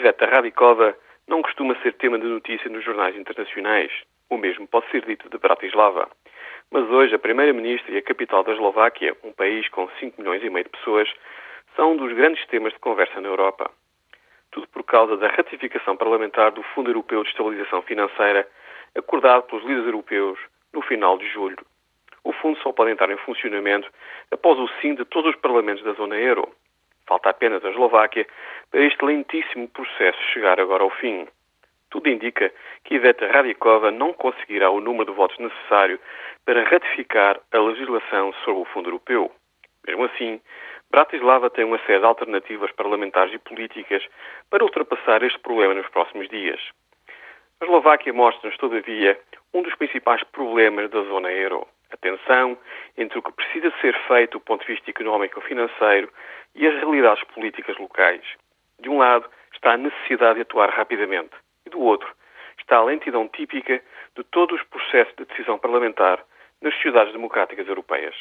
Iveta Radikova não costuma ser tema de notícia nos jornais internacionais. O mesmo pode ser dito de Bratislava. Mas hoje a Primeira-Ministra e a capital da Eslováquia, um país com 5 milhões e meio de pessoas, são um dos grandes temas de conversa na Europa. Tudo por causa da ratificação parlamentar do Fundo Europeu de Estabilização Financeira, acordado pelos líderes europeus no final de julho. O fundo só pode entrar em funcionamento após o sim de todos os parlamentos da zona euro. Falta apenas a Eslováquia para este lentíssimo processo chegar agora ao fim. Tudo indica que Iveta Radikova não conseguirá o número de votos necessário para ratificar a legislação sobre o Fundo Europeu. Mesmo assim, Bratislava tem uma série de alternativas parlamentares e políticas para ultrapassar este problema nos próximos dias. A Eslováquia mostra-nos, todavia, um dos principais problemas da zona euro. A tensão entre o que precisa ser feito do ponto de vista económico e financeiro e as realidades políticas locais. De um lado, está a necessidade de atuar rapidamente, e do outro, está a lentidão típica de todos os processos de decisão parlamentar nas sociedades democráticas europeias.